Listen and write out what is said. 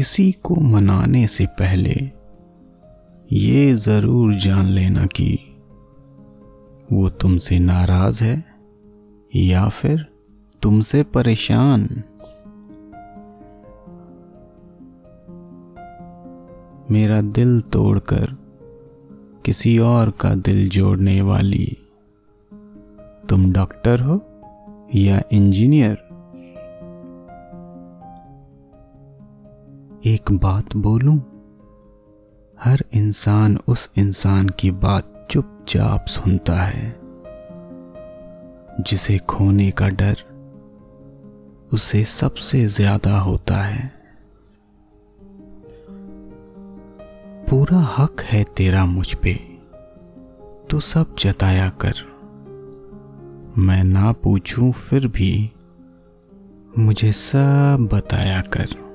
किसी को मनाने से पहले ये ज़रूर जान लेना कि वो तुमसे नाराज़ है या फिर तुमसे परेशान। मेरा दिल तोड़कर किसी और का दिल जोड़ने वाली तुम डॉक्टर हो या इंजीनियर? एक बात बोलूँ? हर इंसान उस इंसान की बात चुपचाप सुनता है, जिसे खोने का डर उसे सबसे ज़्यादा होता है। पूरा हक है तेरा मुझ पे तो सब जताया कर। मैं ना पूछूँ फिर भी मुझे सब बताया कर।